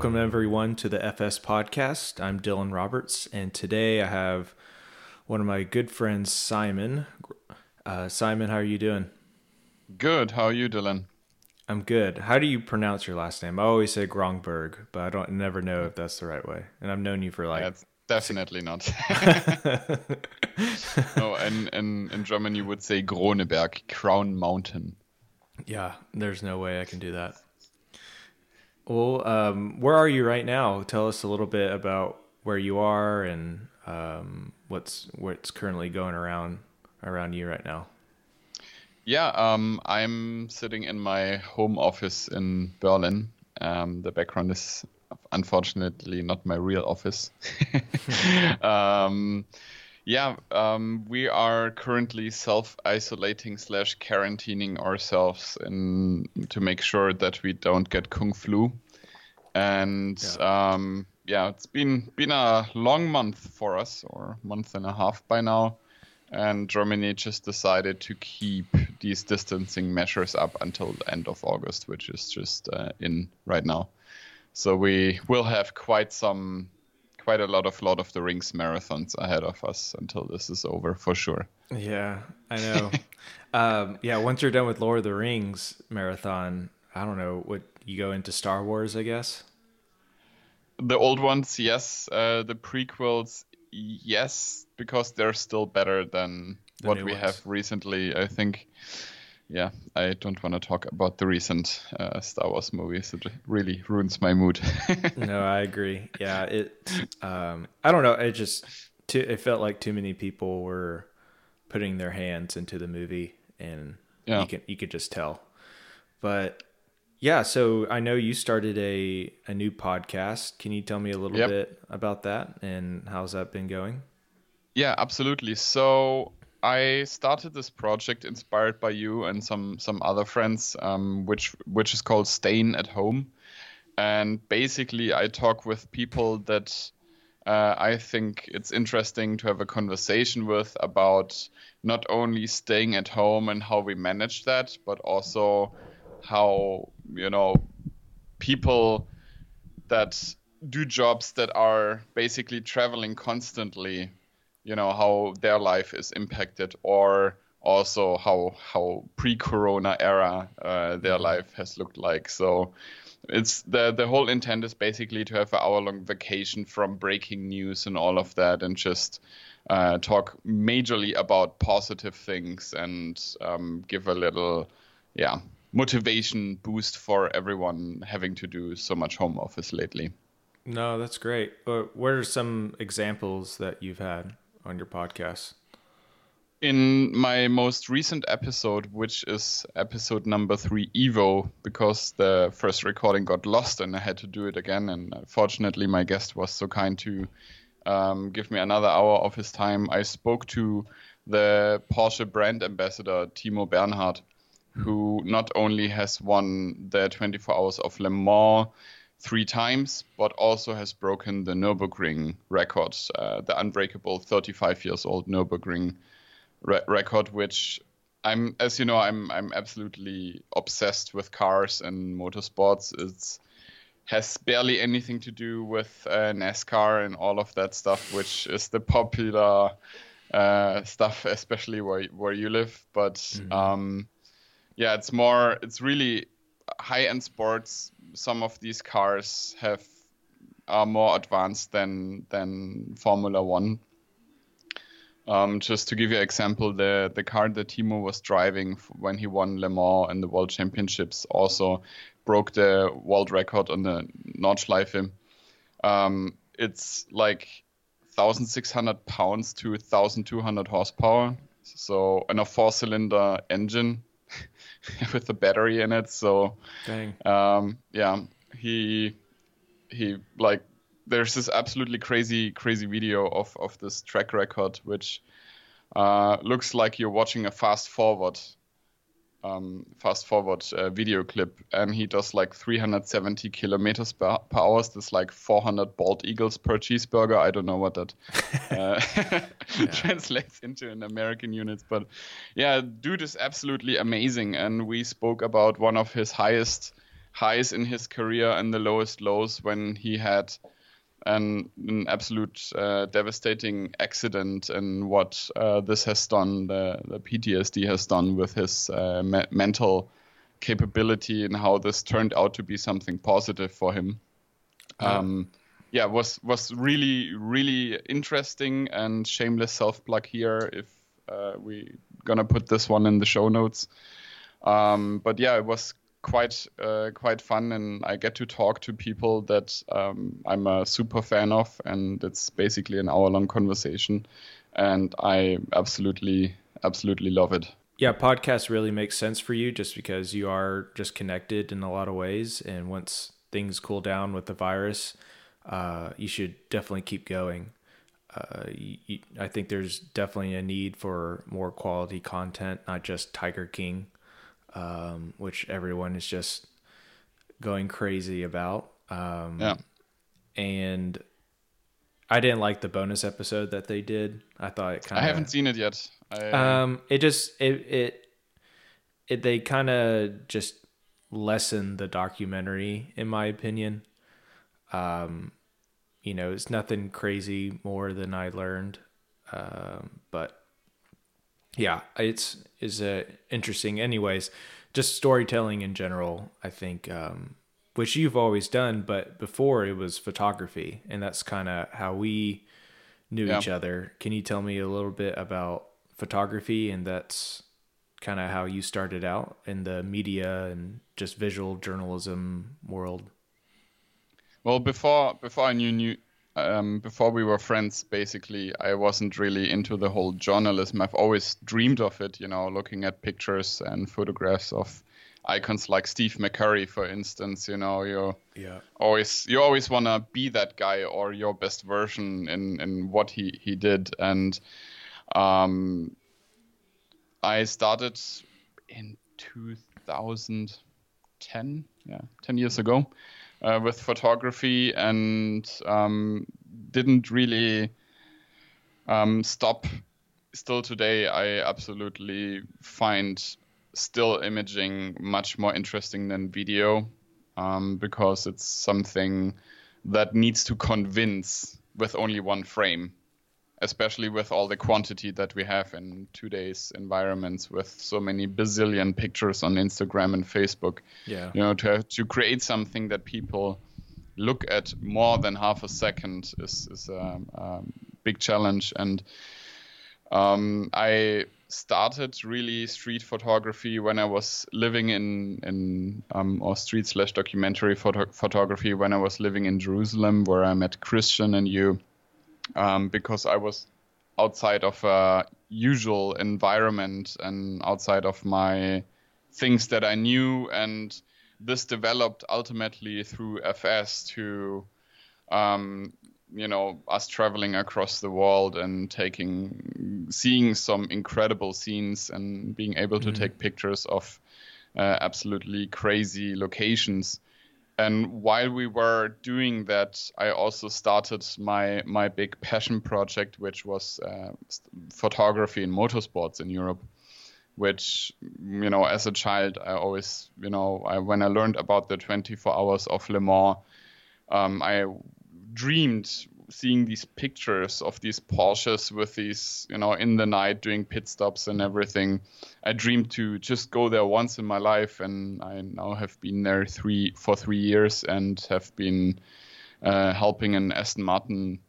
welcome everyone to the FS podcast. I'm Dylan Roberts, and today I have one of my good friends, Simon. Uh, Simon, how are you doing? Good. How are you, Dylan? I'm good. How do you pronounce your last name? I always say Grongberg, but I don't never know if that's the right way. And I've known you for like. That's definitely not. no, and in, in German you would say Groneberg, Crown Mountain. Yeah, there's no way I can do that. Well, um, where are you right now? Tell us a little bit about where you are and um, what's what's currently going around around you right now. Yeah, um, I'm sitting in my home office in Berlin. Um, the background is unfortunately not my real office. yeah, um, we are currently self-isolating slash quarantining ourselves in to make sure that we don't get kung flu. And yeah. Um, yeah, it's been been a long month for us, or month and a half by now. And Germany just decided to keep these distancing measures up until the end of August, which is just uh, in right now. So we will have quite some quite a lot of Lord of the Rings marathons ahead of us until this is over for sure. Yeah, I know. um, yeah, once you're done with Lord of the Rings marathon, I don't know what you go into Star Wars, I guess. The old ones, yes. Uh, the prequels, yes, because they're still better than the what we ones. have recently. I think yeah, I don't want to talk about the recent uh, Star Wars movies. It really ruins my mood. no, I agree. Yeah, it. Um, I don't know. It just too, it felt like too many people were putting their hands into the movie, and yeah. you can you could just tell. But yeah, so I know you started a a new podcast. Can you tell me a little yep. bit about that and how's that been going? Yeah, absolutely. So I started this project inspired by you and some some other friends, um, which which is called Staying at Home, and basically I talk with people that uh, I think it's interesting to have a conversation with about not only staying at home and how we manage that, but also how you know people that do jobs that are basically traveling constantly you know how their life is impacted or also how how pre-corona era uh, their mm-hmm. life has looked like. So it's the the whole intent is basically to have an hour long vacation from breaking news and all of that and just uh, talk majorly about positive things and um, give a little yeah motivation boost for everyone having to do so much home office lately. No that's great. What are some examples that you've had on your podcast? In my most recent episode, which is episode number three, Evo, because the first recording got lost and I had to do it again. And fortunately, my guest was so kind to um, give me another hour of his time. I spoke to the Porsche brand ambassador, Timo Bernhard, who not only has won the 24 Hours of Le Mans three times, but also has broken the Nürburgring record, uh, the unbreakable 35 years old Nürburgring re- record, which I'm, as you know, I'm I'm absolutely obsessed with cars and motorsports. It's has barely anything to do with uh, NASCAR and all of that stuff, which is the popular uh, stuff, especially where where you live. But mm-hmm. um, yeah, it's more. It's really high end sports some of these cars have are more advanced than than Formula One. Um, just to give you an example, the the car that Timo was driving when he won Le Mans and the World Championships also broke the world record on the Nordschleife. Um, it's like 1,600 pounds to 1,200 horsepower. So, in a four-cylinder engine with a battery in it. So, Dang. um, yeah, he he like there's this absolutely crazy crazy video of of this track record which uh, looks like you're watching a fast forward um, fast forward uh, video clip, and he does like 370 kilometers per, per hour. That's like 400 bald eagles per cheeseburger. I don't know what that uh, translates into in American units, but yeah, dude is absolutely amazing. And we spoke about one of his highest highs in his career and the lowest lows when he had an, an absolute uh, devastating accident and what uh, this has done, the, the, PTSD has done with his uh, me- mental capability and how this turned out to be something positive for him. Um, yeah, was was really really interesting and shameless self plug here if uh, we gonna put this one in the show notes. Um, but yeah, it was quite uh, quite fun, and I get to talk to people that um, I'm a super fan of, and it's basically an hour long conversation, and I absolutely absolutely love it. Yeah, podcast really makes sense for you just because you are just connected in a lot of ways, and once things cool down with the virus, uh, you should definitely keep going. Uh, you, you, I think there's definitely a need for more quality content, not just Tiger King um, which everyone is just going crazy about. Um, yeah. And I didn't like the bonus episode that they did. I thought it kind of. I haven't seen it yet. I, um, it just it it it they kind of just lessened the documentary, in my opinion. Um, you know, it's nothing crazy more than I learned. Um, but yeah, it's is uh, interesting. Anyways, just storytelling in general. I think, um, which you've always done, but before it was photography, and that's kind of how we knew yeah. each other. Can you tell me a little bit about photography, and that's kind of how you started out in the media and just visual journalism world? Well, before before I knew, knew um, before we were friends, basically, I wasn't really into the whole journalism. I've always dreamed of it, you know, looking at pictures and photographs of icons like Steve McCurry, for instance. You know, you yeah. always you always want to be that guy or your best version in in what he he did. And um, I started in 2010, yeah, 10 years ago uh, with photography and um, didn't really um, stop. Still today, I absolutely find still imaging much more interesting than video um, because it's something that needs to convince with only one frame especially with all the quantity that we have in today's environments with so many bazillion pictures on Instagram and Facebook. Yeah. You know, to have, to create something that people look at more than half a second is is a, a big challenge. And um, I started really street photography when I was living in in um, or street slash documentary photo- photography when I was living in Jerusalem, where I met Christian and you um, because I was outside of a usual environment and outside of my things that I knew. And this developed ultimately through FS to, um, you know, us traveling across the world and taking, seeing some incredible scenes and being able to mm-hmm. take pictures of uh, absolutely crazy locations and while we were doing that, I also started my my big passion project, which was uh, photography in motorsports in Europe. Which you know, as a child, I always you know, I, when I learned about the 24 hours of Le Mans, um, I dreamed seeing these pictures of these Porsches with these, you know, in the night doing pit stops and everything. I dreamed to just go there once in my life, and I now have been there three for three years and have been uh, helping an Aston Martin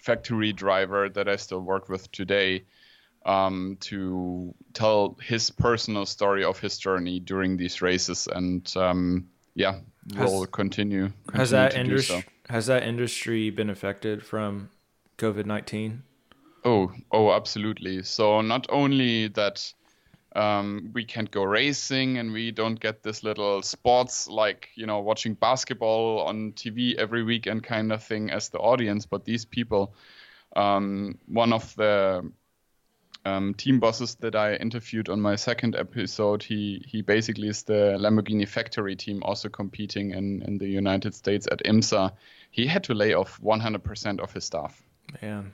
factory driver that I still work with today um, to tell his personal story of his journey during these races. And um, yeah, has, we'll continue. continue has that industry so. Has that industry been affected from COVID nineteen? Oh, oh, absolutely. So not only that um, we can't go racing and we don't get this little sports like you know watching basketball on TV every weekend kind of thing as the audience, but these people. Um, one of the um, team bosses that I interviewed on my second episode, he he basically is the Lamborghini factory team also competing in, in the United States at IMSA. He had to lay off 100% of his staff. Man.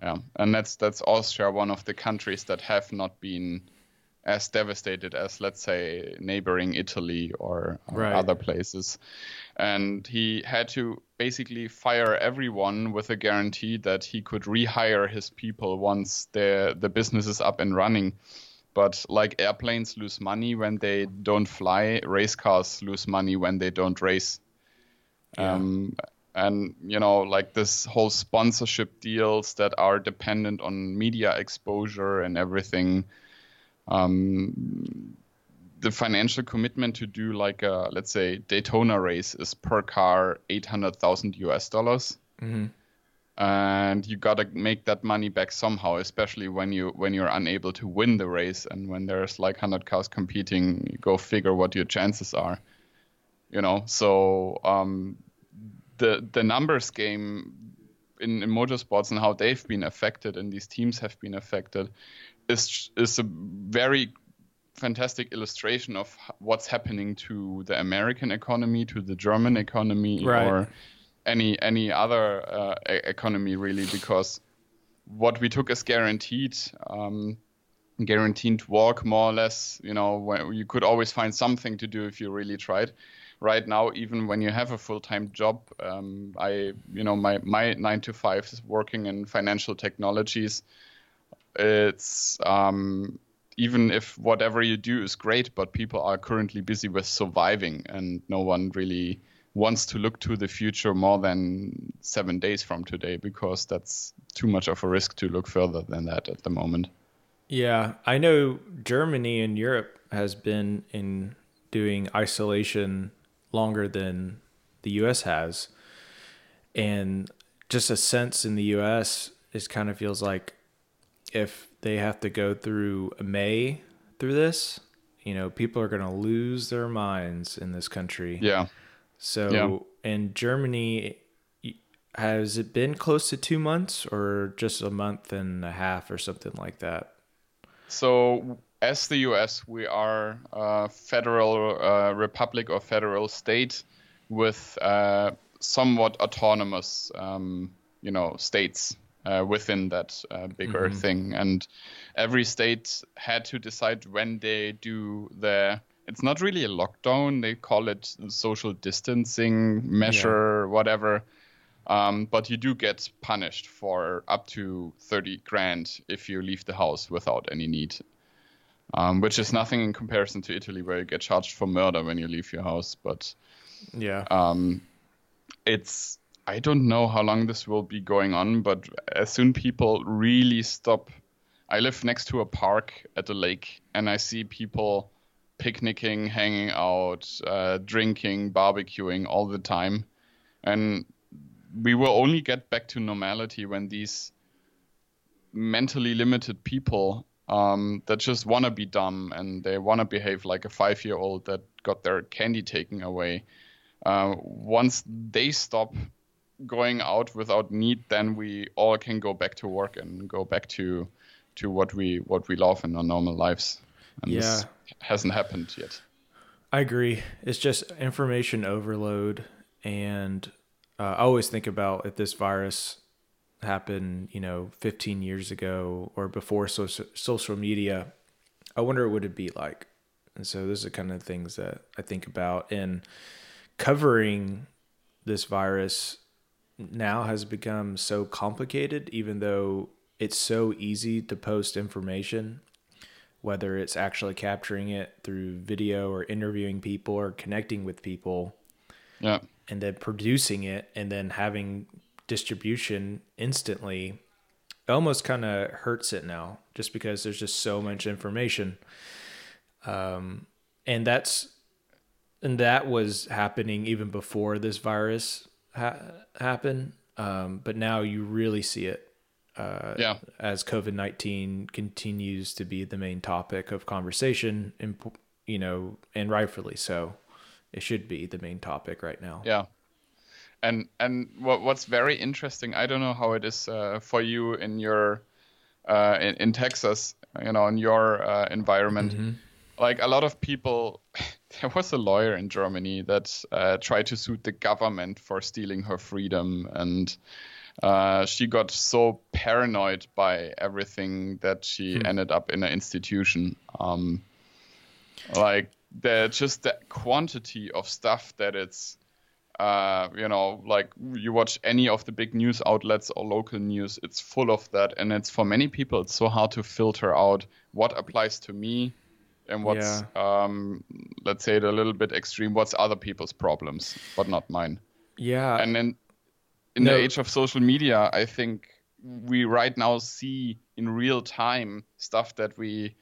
Yeah, and that's that's Austria, one of the countries that have not been as devastated as, let's say, neighboring Italy or, or right. other places. And he had to basically fire everyone with a guarantee that he could rehire his people once the the business is up and running. But like airplanes lose money when they don't fly, race cars lose money when they don't race. Yeah. Um, and you know like this whole sponsorship deals that are dependent on media exposure and everything um, the financial commitment to do like a let's say daytona race is per car 800000 us dollars mm-hmm. and you got to make that money back somehow especially when you when you're unable to win the race and when there's like 100 cars competing you go figure what your chances are you know so um, the the numbers game in, in motorsports and how they've been affected and these teams have been affected is is a very fantastic illustration of what's happening to the American economy, to the German economy, right. or any any other uh, economy really, because what we took as guaranteed, um, guaranteed work more or less, you know, you could always find something to do if you really tried. Right now, even when you have a full-time job, um, I, you know, my my nine to five is working in financial technologies it's um, even if whatever you do is great, but people are currently busy with surviving, and no one really wants to look to the future more than seven days from today because that's too much of a risk to look further than that at the moment. Yeah, I know Germany and Europe has been in doing isolation longer than the US has. And just a sense in the US is kind of feels like if they have to go through May through this, you know, people are going to lose their minds in this country. Yeah. So yeah. in Germany, has it been close to two months or just a month and a half or something like that? So, as the US, we are a federal uh, republic or federal state with uh, somewhat autonomous, um, you know, states uh, within that uh, bigger mm-hmm. thing. And every state had to decide when they do their. It's not really a lockdown. They call it social distancing measure, yeah. whatever. Um, but you do get punished for up to 30 grand if you leave the house without any need. Um, which is nothing in comparison to Italy, where you get charged for murder when you leave your house. But yeah, um, it's I don't know how long this will be going on, but as soon people really stop. I live next to a park at a lake, and I see people picnicking, hanging out, uh, drinking, barbecuing all the time. And we will only get back to normality when these mentally limited people um, that just want to be dumb and they want to behave like a five year old that got their candy taken away. Uh, once they stop going out without need, then we all can go back to work and go back to to what we what we love in our normal lives. And yeah. this hasn't happened yet. I agree. It's just information overload, and uh, I always think about if this virus happened, you know, 15 years ago or before social social media. I wonder what it'd be like. And so those are kind of things that I think about. And covering this virus now has become so complicated, even though it's so easy to post information, whether it's actually capturing it through video or interviewing people or connecting with people. Yeah. And then producing it and then having distribution instantly almost kind of hurts it now just because there's just so much information. Um, and that's and that was happening even before this virus ha- happen, um, but now you really see it. Uh, yeah. As COVID nineteen continues to be the main topic of conversation, and you know, and rightfully so, it should be the main topic right now. Yeah. And and what what's very interesting, I don't know how it is uh, for you in your uh, in, in Texas, you know, in your uh, environment. Mm-hmm like a lot of people there was a lawyer in germany that uh, tried to sue the government for stealing her freedom and uh, she got so paranoid by everything that she hmm. ended up in an institution. Um, like the just the quantity of stuff that it's uh, you know, like you watch any of the big news outlets or local news, it's full of that. And it's for many people, it's so hard to filter out what applies to me and what's, yeah. um, let's say it a little bit extreme, what's other people's problems, but not mine. Yeah. And then in no. the age of social media, I think we right now see in real time stuff that we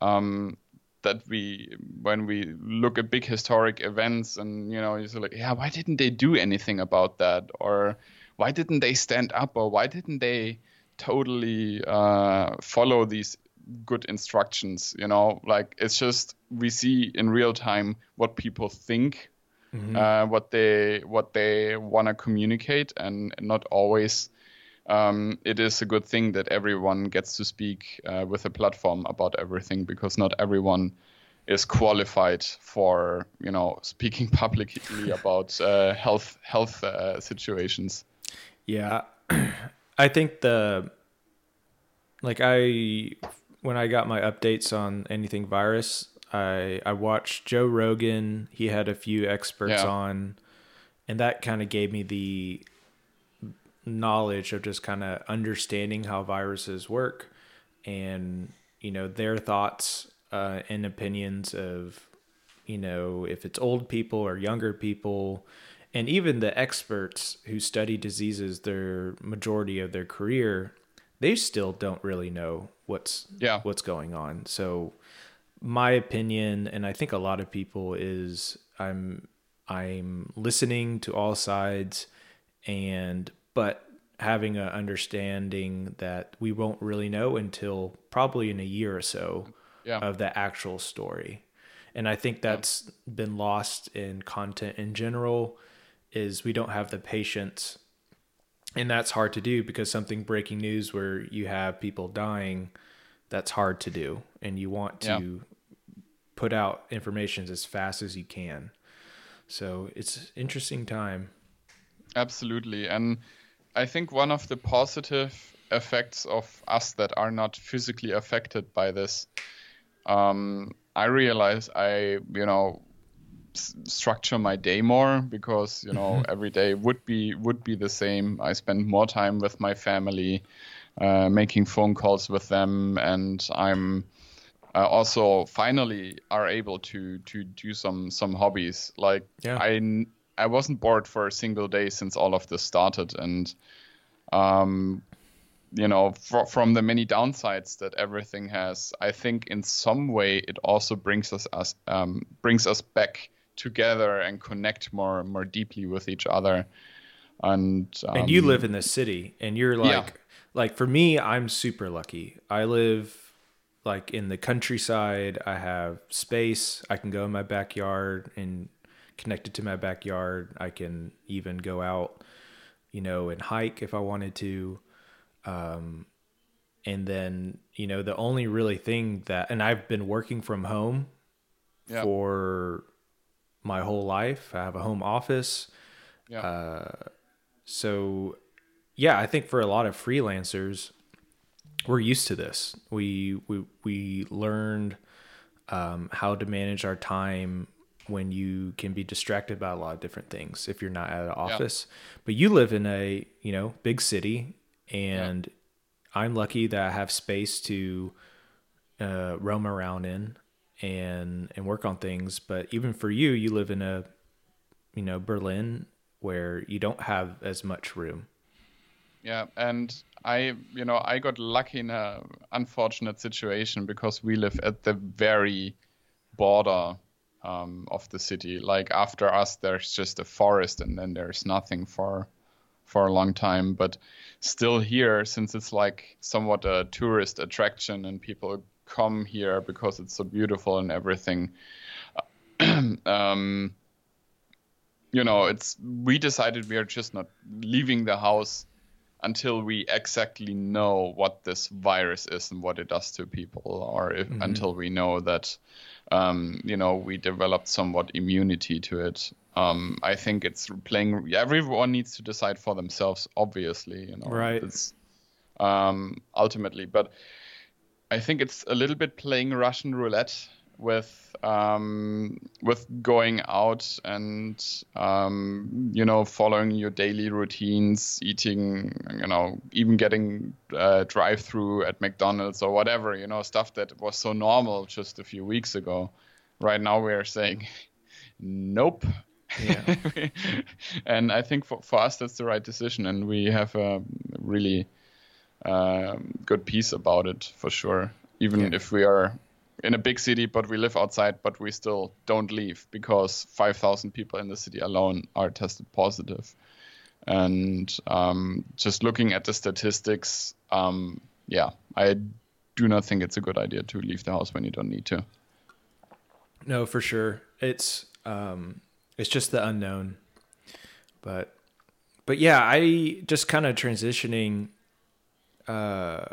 um, that we when we look at big historic events and you know you're like yeah why didn't they do anything about that or why didn't they stand up or why didn't they totally uh, follow these good instructions you know like it's just we see in real time what people think mm-hmm. uh, what they what they want to communicate and not always um, it is a good thing that everyone gets to speak uh, with a platform about everything because not everyone is qualified for you know speaking publicly about uh, health health uh, situations. Yeah, I think the like I when I got my updates on anything virus, I I watched Joe Rogan. He had a few experts yeah. on, and that kind of gave me the knowledge of just kind of understanding how viruses work and you know their thoughts uh, and opinions of you know if it's old people or younger people and even the experts who study diseases their majority of their career they still don't really know what's yeah. what's going on so my opinion and i think a lot of people is i'm i'm listening to all sides and but having an understanding that we won't really know until probably in a year or so yeah. of the actual story. And I think that's yeah. been lost in content in general is we don't have the patience and that's hard to do because something breaking news where you have people dying that's hard to do and you want to yeah. put out information as fast as you can. So it's interesting time. Absolutely. And I think one of the positive effects of us that are not physically affected by this, um, I realize I, you know, s- structure my day more because you know mm-hmm. every day would be would be the same. I spend more time with my family, uh, making phone calls with them, and I'm uh, also finally are able to to do some some hobbies. Like yeah. I I wasn't bored for a single day since all of this started, and um, you know, fr- from the many downsides that everything has, I think in some way it also brings us, us um, brings us back together and connect more more deeply with each other. And um, and you live in the city, and you're like, yeah. like for me, I'm super lucky. I live like in the countryside. I have space. I can go in my backyard and connected to my backyard. I can even go out, you know, and hike if I wanted to. Um, and then, you know, the only really thing that, and I've been working from home for my whole life. I have a home office. Yeah. Uh, so, yeah, I think for a lot of freelancers, we're used to this. We we we learned um, how to manage our time when you can be distracted by a lot of different things if you're not at an office. Yeah. But you live in a, you know, big city and yeah. I'm lucky that I have space to uh, roam around in and and work on things. But even for you, you live in a, you know, Berlin where you don't have as much room. Yeah, and I, you know, I got lucky in a unfortunate situation because we live at the very border um, of the city. Like after us, there's just a forest, and then there's nothing for for a long time. But still here, since it's like somewhat a tourist attraction, and people come here because it's so beautiful and everything. um, you know, it's we decided we are just not leaving the house until we exactly know what this virus is and what it does to people, or if, mm-hmm. until we know that um, you know, we developed somewhat immunity to it. Um, I think it's playing. Everyone needs to decide for themselves. Obviously, you know, right. It's, um, ultimately. But I think it's a little bit playing Russian roulette with um, with going out and um, you know following your daily routines, eating, you know, even getting uh, drive through at McDonald's or whatever, you know, stuff that was so normal just a few weeks ago. Right now we're saying, nope. Yeah. and I think for, for us that's the right decision, and we have a really um, good piece about it for sure. Even yeah. if we are in a big city, but we live outside, but we still don't leave because 5,000 people in the city alone are tested positive. And um, just looking at the statistics, um, yeah, I do not think it's a good idea to leave the house when you don't need to. No, for sure. It's um, it's just the unknown, but but yeah, I just kind of transitioning. Uh,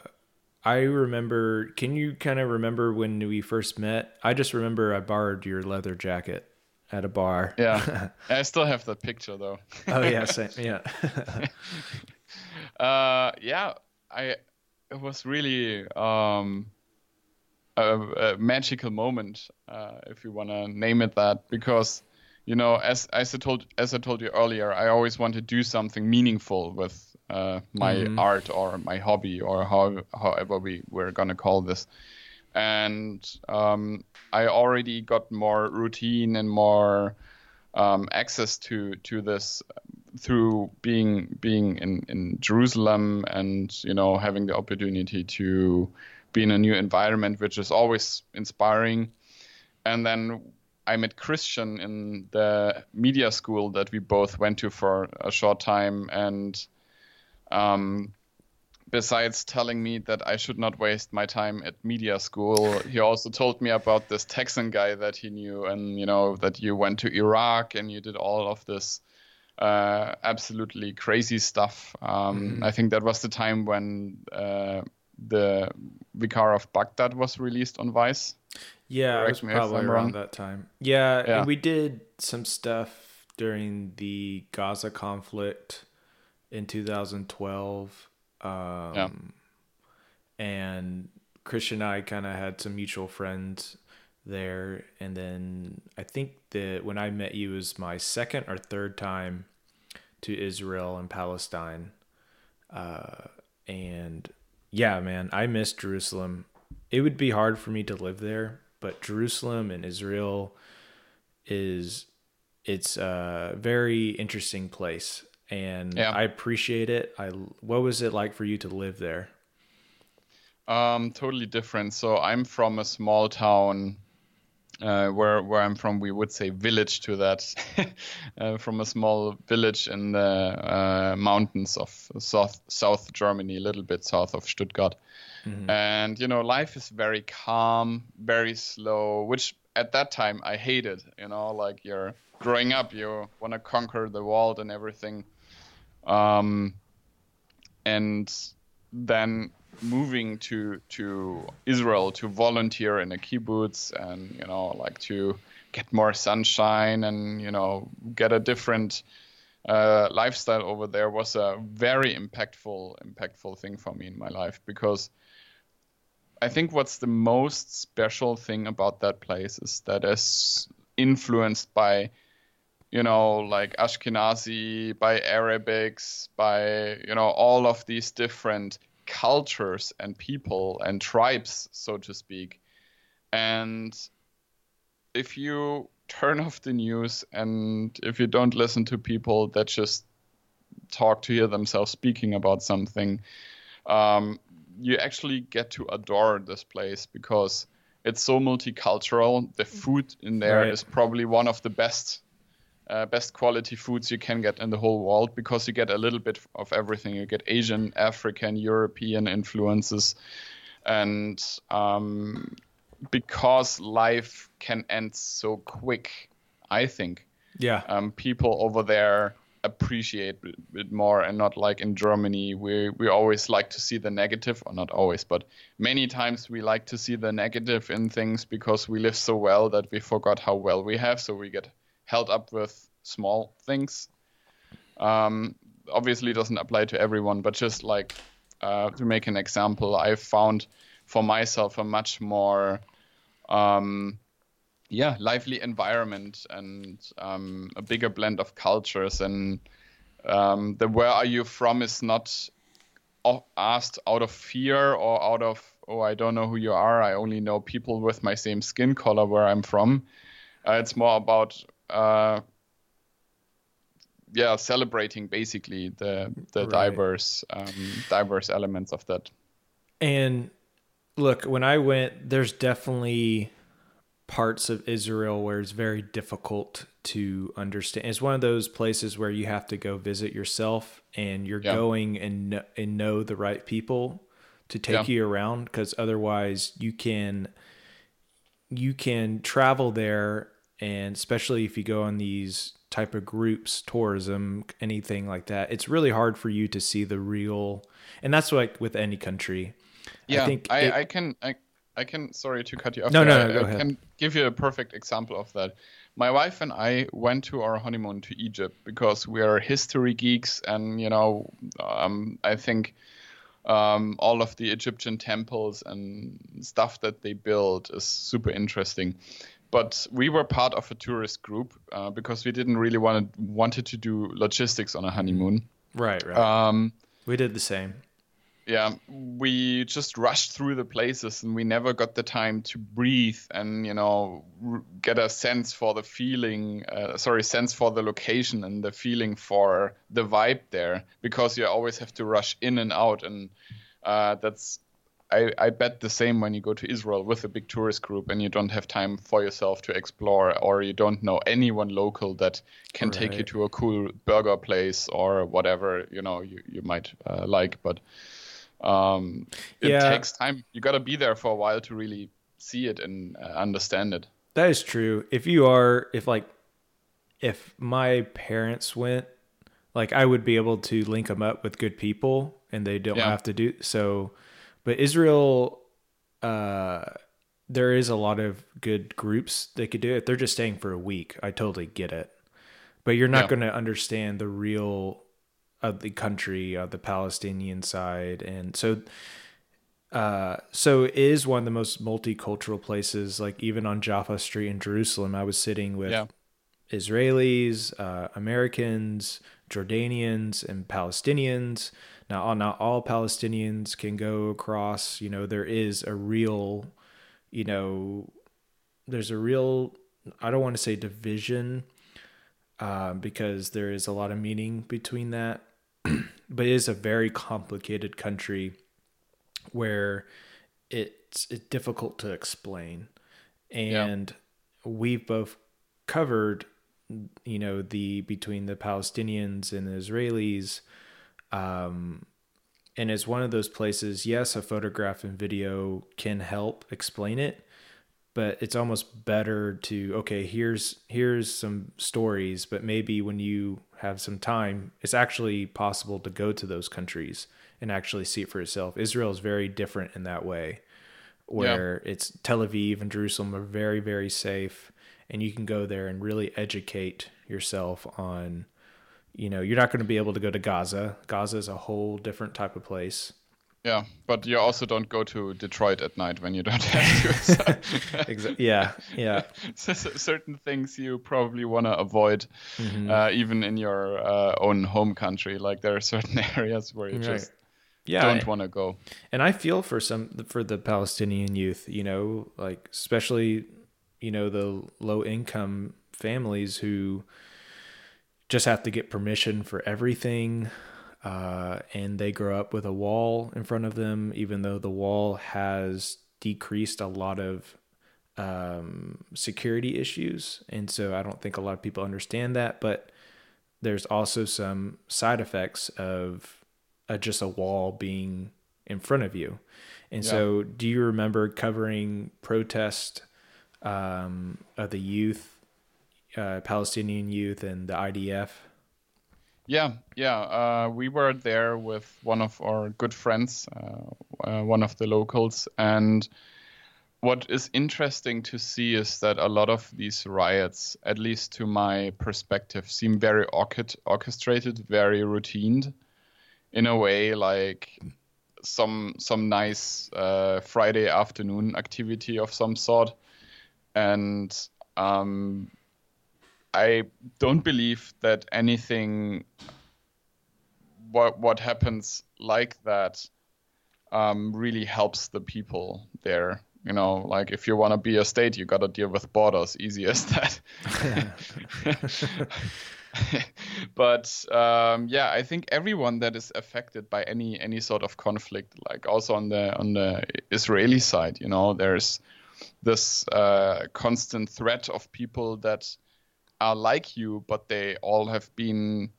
I remember. Can you kind of remember when we first met? I just remember I borrowed your leather jacket at a bar. Yeah, I still have the picture though. oh yeah, same. Yeah. uh, yeah, I. It was really um, a, a, magical moment, uh, if you want to name it that, because you know, as as I told as I told you earlier, I always want to do something meaningful with uh, my mm-hmm. art or my hobby or how, however we we're gonna call this. And um, I already got more routine and more um, access to to this through being being in, in Jerusalem and you know having the opportunity to be in a new environment, which is always inspiring. And then I met Christian in the media school that we both went to for a short time, and um, besides telling me that I should not waste my time at media school, he also told me about this Texan guy that he knew, and you know that you went to Iraq and you did all of this uh, absolutely crazy stuff. Um, mm-hmm. I think that was the time when uh, the Vicar of Baghdad was released on Vice. Yeah, it was probably around that time. Yeah, yeah, and we did some stuff during the Gaza conflict in 2012. Um, yeah. And Christian and I kind of had some mutual friends there. And then I think that when I met you was my second or third time to Israel and Palestine. Uh, and yeah, man, I miss Jerusalem. It would be hard for me to live there, but Jerusalem and Israel is it's a very interesting place and yeah. I appreciate it. I what was it like for you to live there? Um, totally different. So I'm from a small town. Uh, where where I'm from, we would say village to that, uh, from a small village in the uh, mountains of South South Germany, a little bit south of Stuttgart. Mm-hmm. And you know, life is very calm, very slow, which at that time I hated. You know, like you're growing up, you want to conquer the world and everything. Um, and then moving to to Israel to volunteer in a kibbutz and you know like to get more sunshine and you know get a different uh, lifestyle over there was a very impactful impactful thing for me in my life because I think what's the most special thing about that place is that it's influenced by you know, like Ashkenazi, by Arabics, by, you know, all of these different cultures and people and tribes, so to speak. And if you turn off the news and if you don't listen to people that just talk to hear themselves speaking about something, um, you actually get to adore this place because it's so multicultural. The food in there right. is probably one of the best uh, best quality foods you can get in the whole world because you get a little bit of everything. You get Asian, African, European influences, and um, because life can end so quick, I think. Yeah. Um, people over there appreciate it more and not like in Germany we we always like to see the negative or not always but many times we like to see the negative in things because we live so well that we forgot how well we have so we get held up with small things. Um, obviously, doesn't apply to everyone, but just like uh, to make an example, I found for myself a much more um, yeah lively environment and um, a bigger blend of cultures and um, the where are you from is not asked out of fear or out of oh I don't know who you are I only know people with my same skin color where I'm from. Uh, it's more about uh, yeah celebrating basically the the right. diverse um, diverse elements of that. And look, when I went, there's definitely parts of Israel where it's very difficult to understand. It's one of those places where you have to go visit yourself and you're yeah. going and and know the right people to take yeah. you around because otherwise you can you can travel there and especially if you go on these type of groups tourism anything like that it's really hard for you to see the real and that's like with any country yeah i think I, it, I can I, I can sorry to cut you off. No, no, no, go I, ahead. can give you a perfect example of that. My wife and I went to our honeymoon to Egypt because we are history geeks, and you know, um, I think um, all of the Egyptian temples and stuff that they built is super interesting. But we were part of a tourist group uh, because we didn't really want wanted to do logistics on a honeymoon. Right, right. Um, we did the same yeah, we just rushed through the places and we never got the time to breathe and you know get a sense for the feeling. Uh, sorry, sense for the location and the feeling for the vibe there because you always have to rush in and out and uh, that's. I, I bet the same when you go to Israel with a big tourist group and you don't have time for yourself to explore or you don't know anyone local that can right. take you to a cool burger place or whatever you know you, you might uh, like but um, it yeah. takes time. You got to be there for a while to really see it and uh, understand it. That is true. If you are, if like, if my parents went, like I would be able to link them up with good people and they don't yeah. have to do so. But Israel, uh, there is a lot of good groups that could do it. If they're just staying for a week, I totally get it. But you're not yeah. going to understand the real of the country, of the Palestinian side, and so uh, so is one of the most multicultural places. Like even on Jaffa Street in Jerusalem, I was sitting with yeah. Israelis, uh, Americans, Jordanians, and Palestinians. Now, not all Palestinians can go across. You know, there is a real, you know, there's a real. I don't want to say division, uh, because there is a lot of meaning between that but it is a very complicated country where it's, it's difficult to explain. And yeah. we've both covered, you know, the between the Palestinians and the Israelis. Um, and it's one of those places, yes, a photograph and video can help explain it, but it's almost better to okay here's here's some stories but maybe when you have some time it's actually possible to go to those countries and actually see it for yourself israel is very different in that way where yeah. it's tel aviv and jerusalem are very very safe and you can go there and really educate yourself on you know you're not going to be able to go to gaza gaza is a whole different type of place yeah, but you also don't go to Detroit at night when you don't have to. exactly. Yeah, yeah. so, so certain things you probably want to avoid, mm-hmm. uh, even in your uh, own home country. Like there are certain areas where you right. just yeah, don't want to go. And I feel for some for the Palestinian youth. You know, like especially you know the low income families who just have to get permission for everything uh, and they grow up with a wall in front of them, even though the wall has decreased a lot of um, security issues. And so I don't think a lot of people understand that, but there's also some side effects of uh, just a wall being in front of you. And yeah. so, do you remember covering protest um, of the youth, uh, Palestinian youth, and the IDF? Yeah, yeah. Uh, we were there with one of our good friends, uh, uh, one of the locals, and what is interesting to see is that a lot of these riots, at least to my perspective, seem very orchestrated, very routined, in a way like some some nice uh, Friday afternoon activity of some sort, and um, I don't believe that anything what what happens like that um, really helps the people there. You know, like if you want to be a state, you got to deal with borders. Easy as that. but um, yeah, I think everyone that is affected by any any sort of conflict, like also on the on the Israeli side, you know, there's this uh, constant threat of people that are like you, but they all have been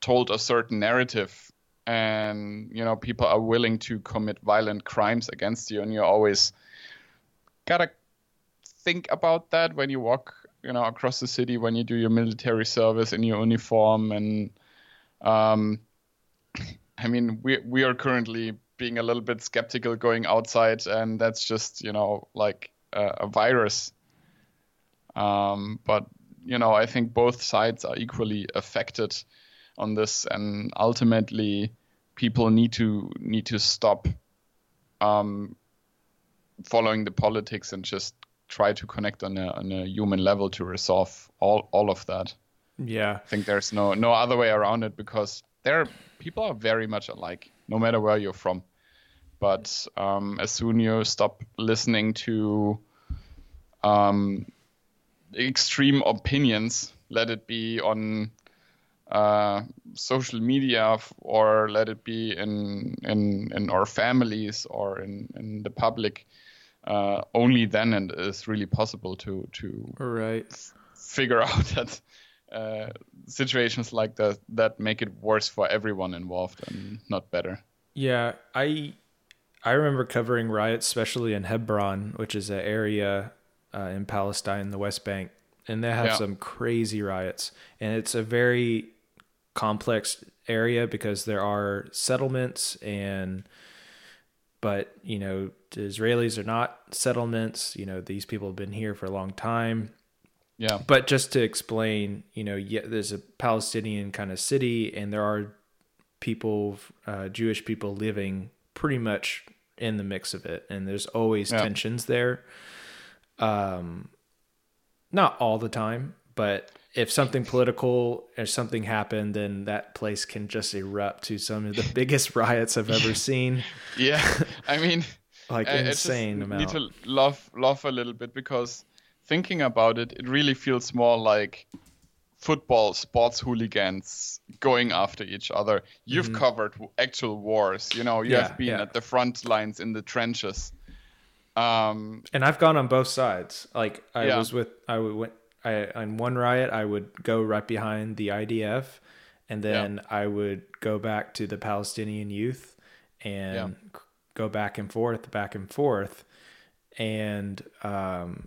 told a certain narrative, and you know, people are willing to commit violent crimes against you, and you always gotta think about that when you walk you know across the city when you do your military service in your uniform. And um, I mean we we are currently being a little bit skeptical going outside. And that's just you know like a, a virus. Um, but you know I think both sides are equally affected on this and ultimately people need to need to stop um, following the politics and just try to connect on a on a human level to resolve all all of that. Yeah, I think there's no no other way around it because there people are very much alike, no matter where you're from. But um, as soon you stop listening to um, extreme opinions, let it be on uh, social media or let it be in in in our families or in in the public uh, only then and it's really possible to to right figure out that uh, situations like that that make it worse for everyone involved and not better. Yeah, I I remember covering riots, especially in Hebron, which is an area uh, in Palestine, the West Bank, and they have yeah. some crazy riots, and it's a very complex area because there are settlements and but you know the israelis are not settlements. You know these people have been here for a long time. Yeah. But just to explain you know yeah there's a palestinian kind of city and there are people uh, jewish people living pretty much in the mix of it. And there's always yeah. tensions there um not all the time but if something political or something happened, then that place can just erupt to some of the biggest riots I've ever seen. Yeah, I mean, like insane amount. Need to laugh, laugh a little bit because thinking about it, it really feels more like football sports hooligans going after each other. You've mm-hmm. covered actual wars. You know, you yeah, have been yeah. at the front lines in the trenches. Um, and I've gone on both sides. Like I yeah. was with, I went I on one riot I would go right behind the IDF, and then yeah. I would go back to the Palestinian youth and yeah. go back and forth, back and forth, and um,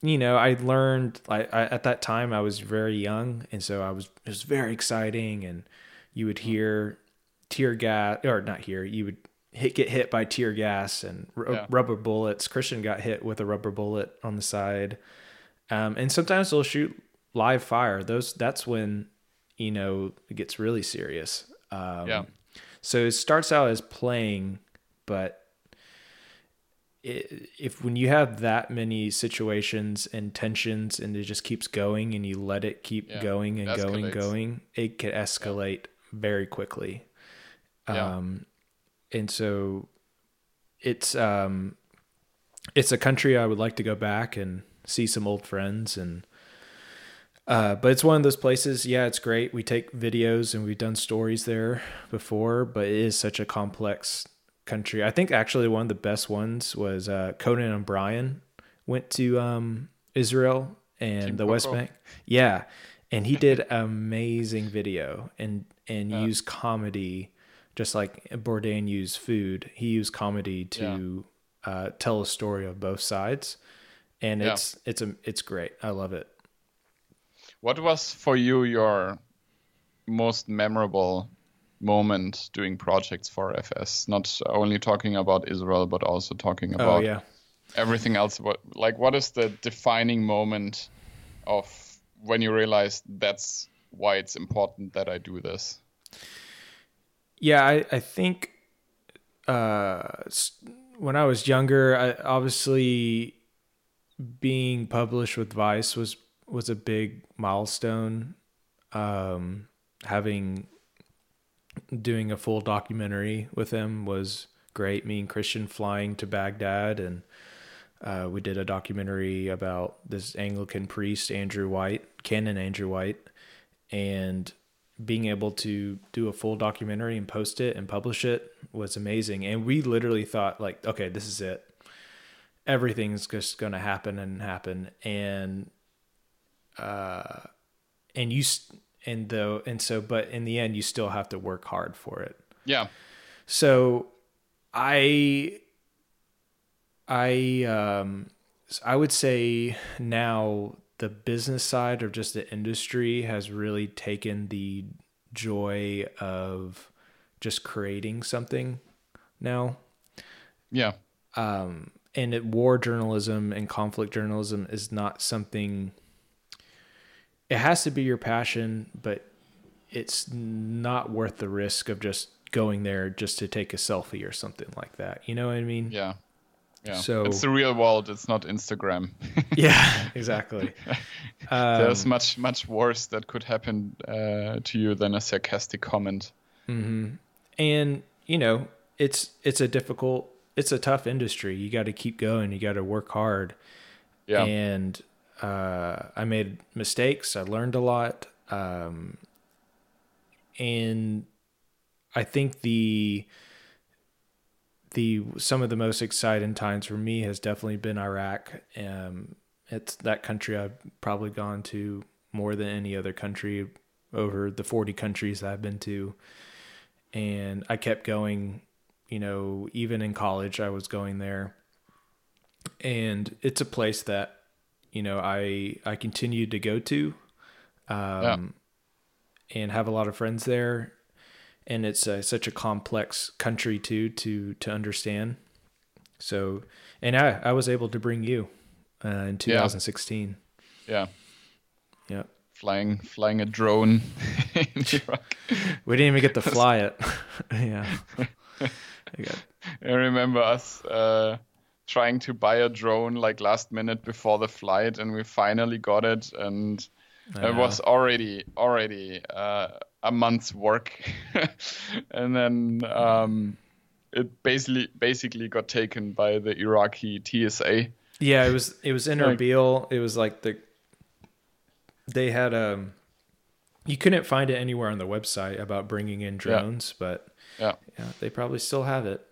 you know I learned like I, at that time I was very young, and so I was it was very exciting, and you would hear tear gas or not hear you would hit get hit by tear gas and r- yeah. rubber bullets. Christian got hit with a rubber bullet on the side. Um, and sometimes they'll shoot live fire. Those that's when you know it gets really serious. Um, yeah. So it starts out as playing, but it, if when you have that many situations and tensions and it just keeps going and you let it keep yeah. going and going going, it can escalate yeah. very quickly. Yeah. Um, and so it's um, it's a country I would like to go back and see some old friends and uh, but it's one of those places. Yeah, it's great. We take videos and we've done stories there before, but it is such a complex country. I think actually one of the best ones was uh, Conan O'Brien went to um, Israel and the West Bank. Yeah, and he did amazing video and and yeah. used comedy, just like Bourdain used food. He used comedy to yeah. uh, tell a story of both sides and yeah. it's it's a it's great. I love it. What was for you your most memorable moment doing projects for FS? Not only talking about Israel, but also talking oh, about oh, yeah. everything else. What like what is the defining moment of when you realize that's why it's important that I do this? Yeah, I, I think uh, when I was younger, I, obviously being published with Vice was was a big milestone. Um, having doing a full documentary with him was great. Me and Christian flying to Baghdad, and uh, we did a documentary about this Anglican priest Andrew White, Canon Andrew White, and being able to do a full documentary and post it and publish it was amazing. And we literally thought like, okay, this is it. Everything's just going to happen and happen. And, uh, and you, and though, and so, but in the end, you still have to work hard for it. Yeah. So I, I, um, I would say now the business side of just the industry has really taken the joy of just creating something now. Yeah. Um, and it, war journalism and conflict journalism is not something. It has to be your passion, but it's not worth the risk of just going there just to take a selfie or something like that. You know what I mean? Yeah. Yeah. So it's the real world. It's not Instagram. yeah, exactly. Um, There's much much worse that could happen uh, to you than a sarcastic comment. Mm-hmm. And you know, it's it's a difficult, it's a tough industry. You got to keep going. You got to work hard. Yeah. And uh, I made mistakes. I learned a lot. Um, and I think the the some of the most exciting times for me has definitely been Iraq. Um, it's that country I've probably gone to more than any other country over the 40 countries I've been to. And I kept going, you know, even in college, I was going there. And it's a place that, you know, I, I continued to go to, um, yeah. and have a lot of friends there and it's uh, such a complex country too to to understand. So, and I I was able to bring you uh, in 2016. Yeah. Yeah. Flying flying a drone in Iraq. We didn't even get to fly it. yeah. I remember us uh, trying to buy a drone like last minute before the flight, and we finally got it, and it was already already uh, a month's work, and then um, it basically basically got taken by the Iraqi TSA. Yeah, it was it was in Erbil. It was like the they had um you couldn't find it anywhere on the website about bringing in drones, yeah. but yeah. yeah, they probably still have it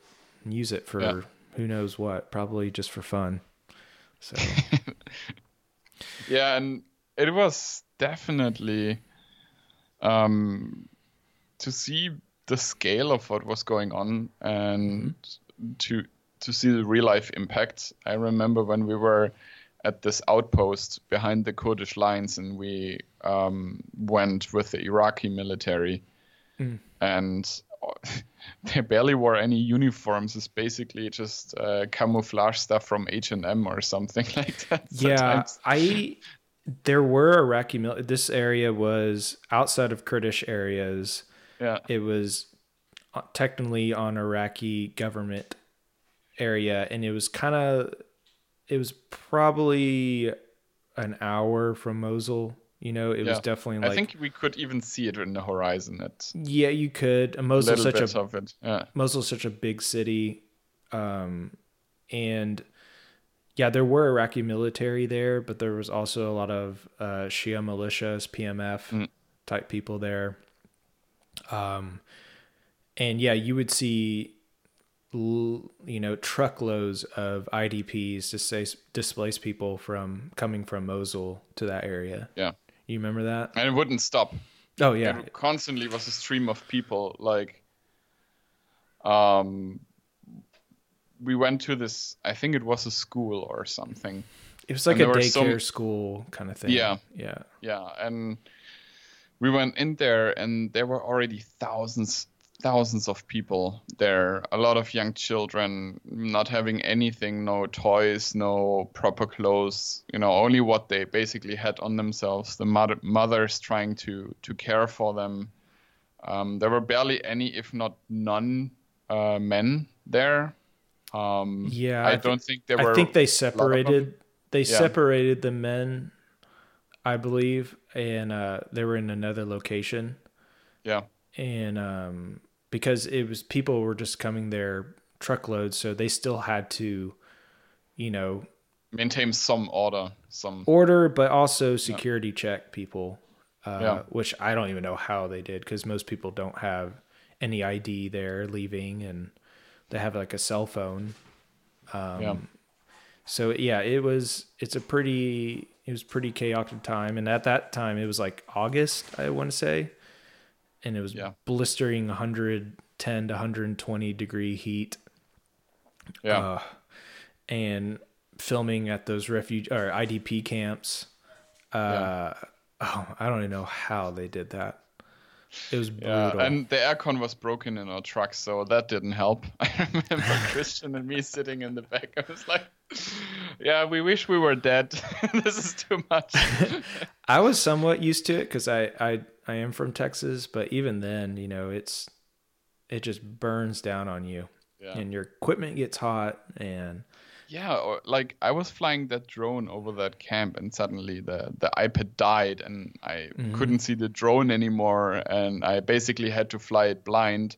and use it for yeah. who knows what, probably just for fun. So yeah, and it was definitely um, to see the scale of what was going on and mm-hmm. to to see the real life impact. I remember when we were at this outpost behind the Kurdish lines and we um, went with the Iraqi military mm. and they barely wore any uniforms. It's basically just uh, camouflage stuff from H and M or something like that. Yeah, I there were Iraqi mil- this area was outside of Kurdish areas. Yeah. It was uh, technically on Iraqi government area and it was kind of it was probably an hour from Mosul. You know, it yeah. was definitely like I think we could even see it in the horizon. At yeah, you could. Mosul's such a of it. Yeah. Mosul's such a big city, um, and yeah, there were Iraqi military there, but there was also a lot of uh, Shia militias, PMF mm. type people there. Um, and yeah, you would see, you know, truckloads of IDPs, displaced, displaced people from coming from Mosul to that area. Yeah, you remember that? And it wouldn't stop. Oh yeah, it constantly was a stream of people like, um, we went to this. I think it was a school or something. It was like and a daycare some, school kind of thing. Yeah, yeah, yeah. And we went in there, and there were already thousands, thousands of people there. A lot of young children not having anything, no toys, no proper clothes. You know, only what they basically had on themselves. The mother, mothers trying to to care for them. Um, there were barely any, if not none, uh, men there. Um, yeah, I, I don't think there were. I think they separated. They yeah. separated the men, I believe, and uh, they were in another location. Yeah, and um, because it was people were just coming there truckloads, so they still had to, you know, maintain some order, some order, but also security yeah. check people. Uh, yeah. which I don't even know how they did because most people don't have any ID there leaving, and they have like a cell phone. Um, yeah. So yeah, it was. It's a pretty. It was pretty chaotic time, and at that time it was like August, I want to say, and it was yeah. blistering 110 to 120 degree heat. Yeah. Uh, and filming at those refuge or IDP camps. Uh, yeah. oh, I don't even know how they did that. It was brutal. Yeah, and the aircon was broken in our truck, so that didn't help. I remember Christian and me sitting in the back. I was like, "Yeah, we wish we were dead. this is too much." I was somewhat used to it because I, I I am from Texas, but even then, you know, it's it just burns down on you, yeah. and your equipment gets hot, and yeah, or like I was flying that drone over that camp, and suddenly the the iPad died, and I mm-hmm. couldn't see the drone anymore, and I basically had to fly it blind,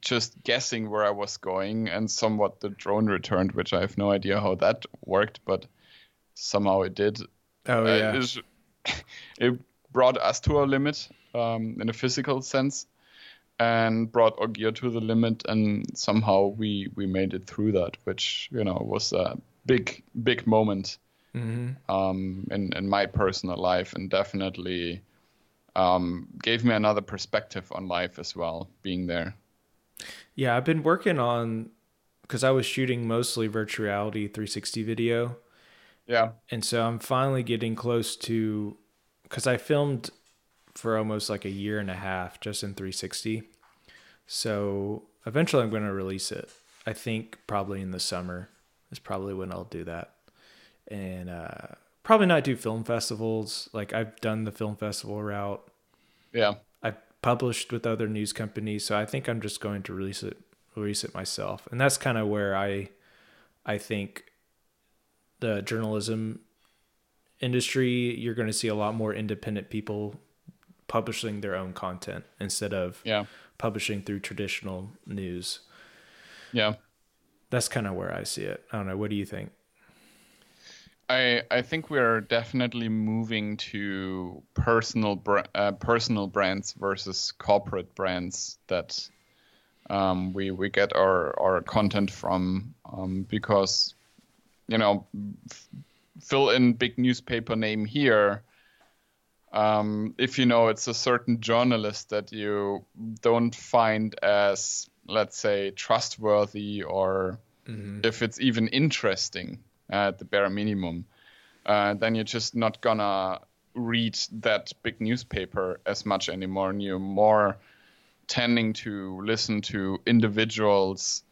just guessing where I was going, and somewhat the drone returned, which I have no idea how that worked, but somehow it did. Oh uh, yeah. It, it, brought us to our limit um, in a physical sense and brought our gear to the limit and somehow we we made it through that which you know was a big big moment mm-hmm. um, in in my personal life and definitely um, gave me another perspective on life as well being there. Yeah i've been working on because i was shooting mostly virtual reality 360 video. Yeah. And so i'm finally getting close to because i filmed for almost like a year and a half just in 360. So eventually I'm going to release it. I think probably in the summer is probably when I'll do that. And uh, probably not do film festivals. Like I've done the film festival route. Yeah. I've published with other news companies. So I think I'm just going to release it release it myself. And that's kind of where I I think the journalism industry you're going to see a lot more independent people publishing their own content instead of yeah. publishing through traditional news. Yeah. That's kind of where I see it. I don't know. What do you think? I I think we're definitely moving to personal uh, personal brands versus corporate brands that um, we we get our our content from um, because you know f- fill in big newspaper name here um, if you know it's a certain journalist that you don't find as let's say trustworthy or mm-hmm. if it's even interesting at the bare minimum uh, then you're just not gonna read that big newspaper as much anymore and you're more tending to listen to individuals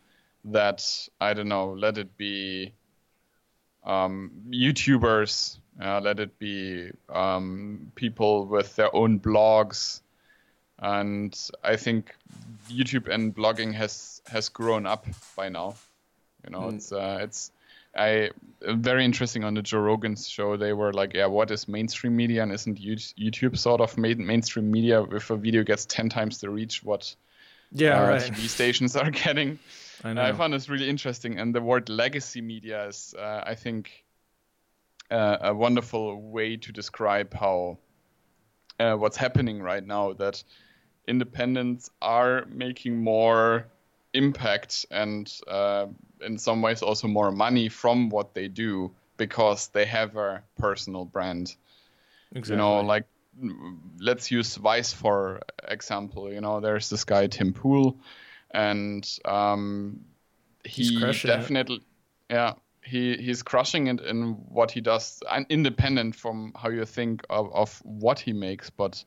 that i don't know let it be um, youtubers uh, let it be um, people with their own blogs, and I think YouTube and blogging has has grown up by now. You know, mm. it's uh, it's I very interesting on the Joe Rogan's show. They were like, yeah, what is mainstream media and isn't YouTube sort of mainstream media if a video gets ten times the reach what yeah uh, right. TV stations are getting? I, know. I found this really interesting, and the word legacy media is, uh, I think, uh, a wonderful way to describe how uh, what's happening right now that independents are making more impact and uh, in some ways also more money from what they do because they have a personal brand exactly. you know like let's use vice for example you know there's this guy tim pool and um, he definitely it. yeah he he's crushing it in what he does, and independent from how you think of, of what he makes, but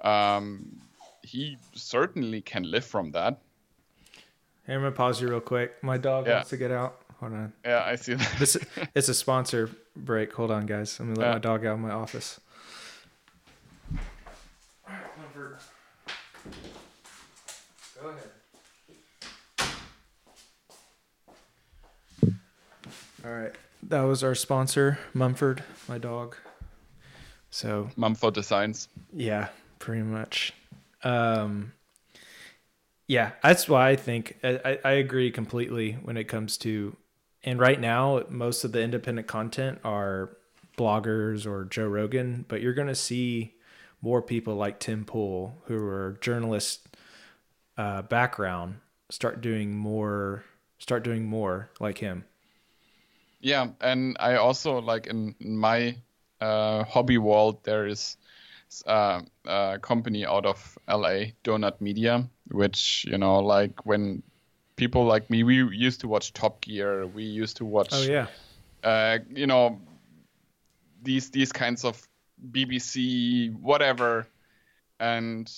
um, he certainly can live from that. Hey, I'm gonna pause you real quick. My dog yeah. wants to get out. Hold on. Yeah, I see that. this it's a sponsor break. Hold on, guys. I'm gonna let yeah. my dog out of my office. All right. That was our sponsor, Mumford, my dog. So Mumford Designs. Yeah, pretty much. Um, yeah, that's why I think I, I agree completely when it comes to, and right now most of the independent content are bloggers or Joe Rogan, but you're going to see more people like Tim Pool who are journalist uh, background start doing more, start doing more like him. Yeah, and I also like in my uh, hobby world there is uh, a company out of LA, Donut Media, which you know, like when people like me, we used to watch Top Gear, we used to watch, oh yeah, uh, you know, these these kinds of BBC whatever, and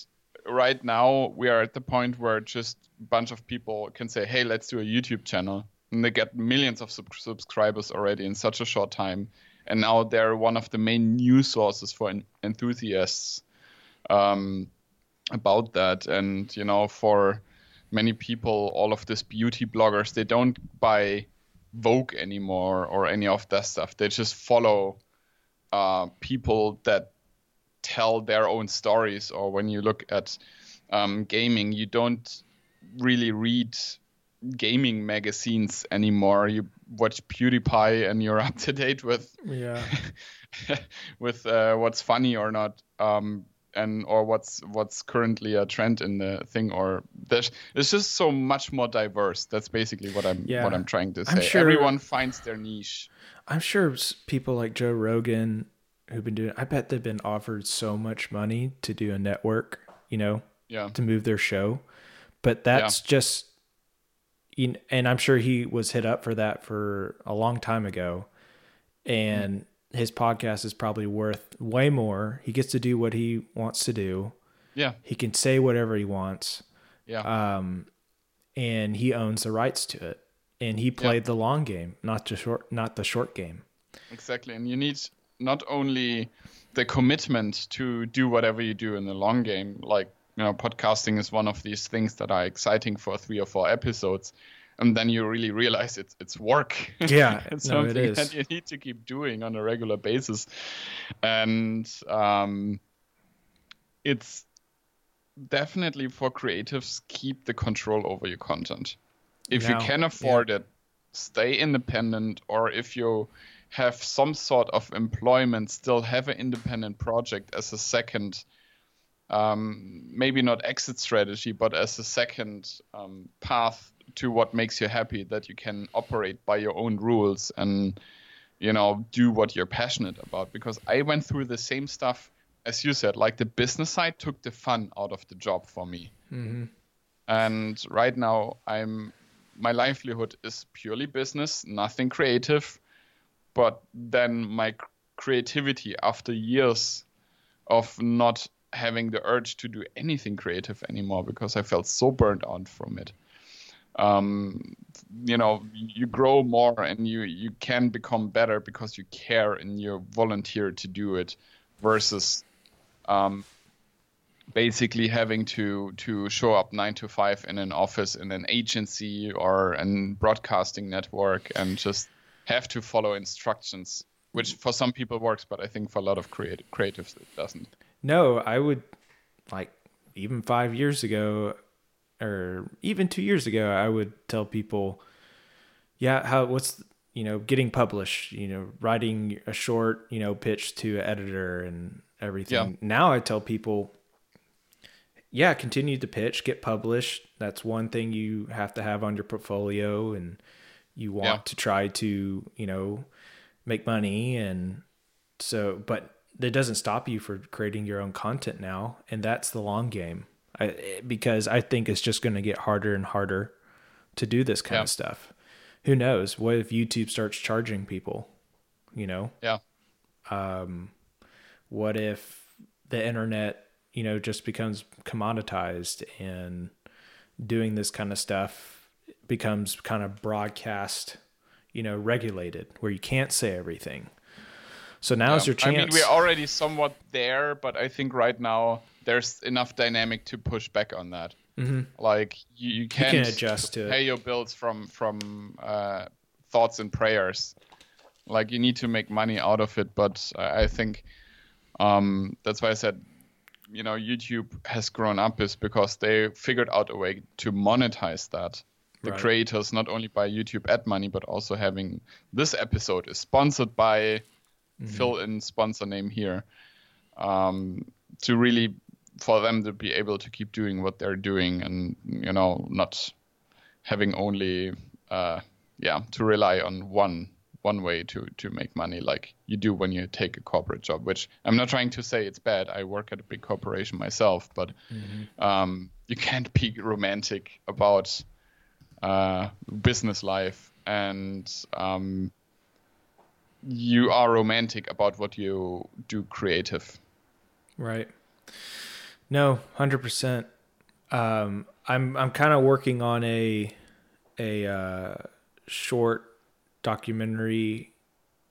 right now we are at the point where just a bunch of people can say, hey, let's do a YouTube channel and they get millions of sub- subscribers already in such a short time. And now they're one of the main news sources for en- enthusiasts um, about that. And you know, for many people, all of these beauty bloggers, they don't buy Vogue anymore or any of that stuff. They just follow uh, people that tell their own stories. Or when you look at um, gaming, you don't really read gaming magazines anymore. You watch PewDiePie and you're up to date with yeah with uh, what's funny or not. Um, and or what's what's currently a trend in the thing or there's it's just so much more diverse that's basically what i'm yeah. what i'm trying to say sure, everyone finds their niche i'm sure people like joe rogan who've been doing i bet they've been offered so much money to do a network you know yeah to move their show but that's yeah. just and I'm sure he was hit up for that for a long time ago. And mm-hmm. his podcast is probably worth way more. He gets to do what he wants to do. Yeah. He can say whatever he wants. Yeah. Um, and he owns the rights to it. And he played yeah. the long game, not the short, not the short game. Exactly. And you need not only the commitment to do whatever you do in the long game, like you know, podcasting is one of these things that are exciting for three or four episodes, and then you really realize it's it's work. Yeah, it's no, something it that you need to keep doing on a regular basis, and um, it's definitely for creatives keep the control over your content. If now, you can afford yeah. it, stay independent, or if you have some sort of employment, still have an independent project as a second um, maybe not exit strategy, but as a second um, path to what makes you happy, that you can operate by your own rules and you know do what you're passionate about. Because I went through the same stuff as you said. Like the business side took the fun out of the job for me, mm-hmm. and right now I'm my livelihood is purely business, nothing creative. But then my creativity after years of not having the urge to do anything creative anymore because I felt so burned out from it. Um, you know, you grow more and you you can become better because you care and you volunteer to do it, versus um, basically having to to show up nine to five in an office in an agency or an broadcasting network and just have to follow instructions which for some people works but i think for a lot of creative creatives it doesn't no, I would like even five years ago or even two years ago, I would tell people, yeah, how, what's, you know, getting published, you know, writing a short, you know, pitch to an editor and everything. Yeah. Now I tell people, yeah, continue to pitch, get published. That's one thing you have to have on your portfolio and you want yeah. to try to, you know, make money and so but that doesn't stop you for creating your own content now, and that's the long game. I, because I think it's just going to get harder and harder to do this kind yeah. of stuff. Who knows? What if YouTube starts charging people? You know? Yeah. Um, what if the internet, you know, just becomes commoditized and doing this kind of stuff becomes kind of broadcast, you know, regulated where you can't say everything. So now yeah. your chance. I mean, we're already somewhat there, but I think right now there's enough dynamic to push back on that. Mm-hmm. Like you, you, can't you can adjust to pay your bills from from uh, thoughts and prayers. Like you need to make money out of it, but I, I think um, that's why I said, you know, YouTube has grown up is because they figured out a way to monetize that. The right. creators not only by YouTube ad money, but also having this episode is sponsored by mm-hmm. fill in sponsor name here. Um, to really for them to be able to keep doing what they're doing and you know not having only uh, yeah to rely on one one way to to make money like you do when you take a corporate job which i'm not trying to say it's bad i work at a big corporation myself but mm-hmm. um, you can't be romantic about uh, business life and um, you are romantic about what you do creative right no 100% um, i'm i'm kind of working on a a uh, short documentary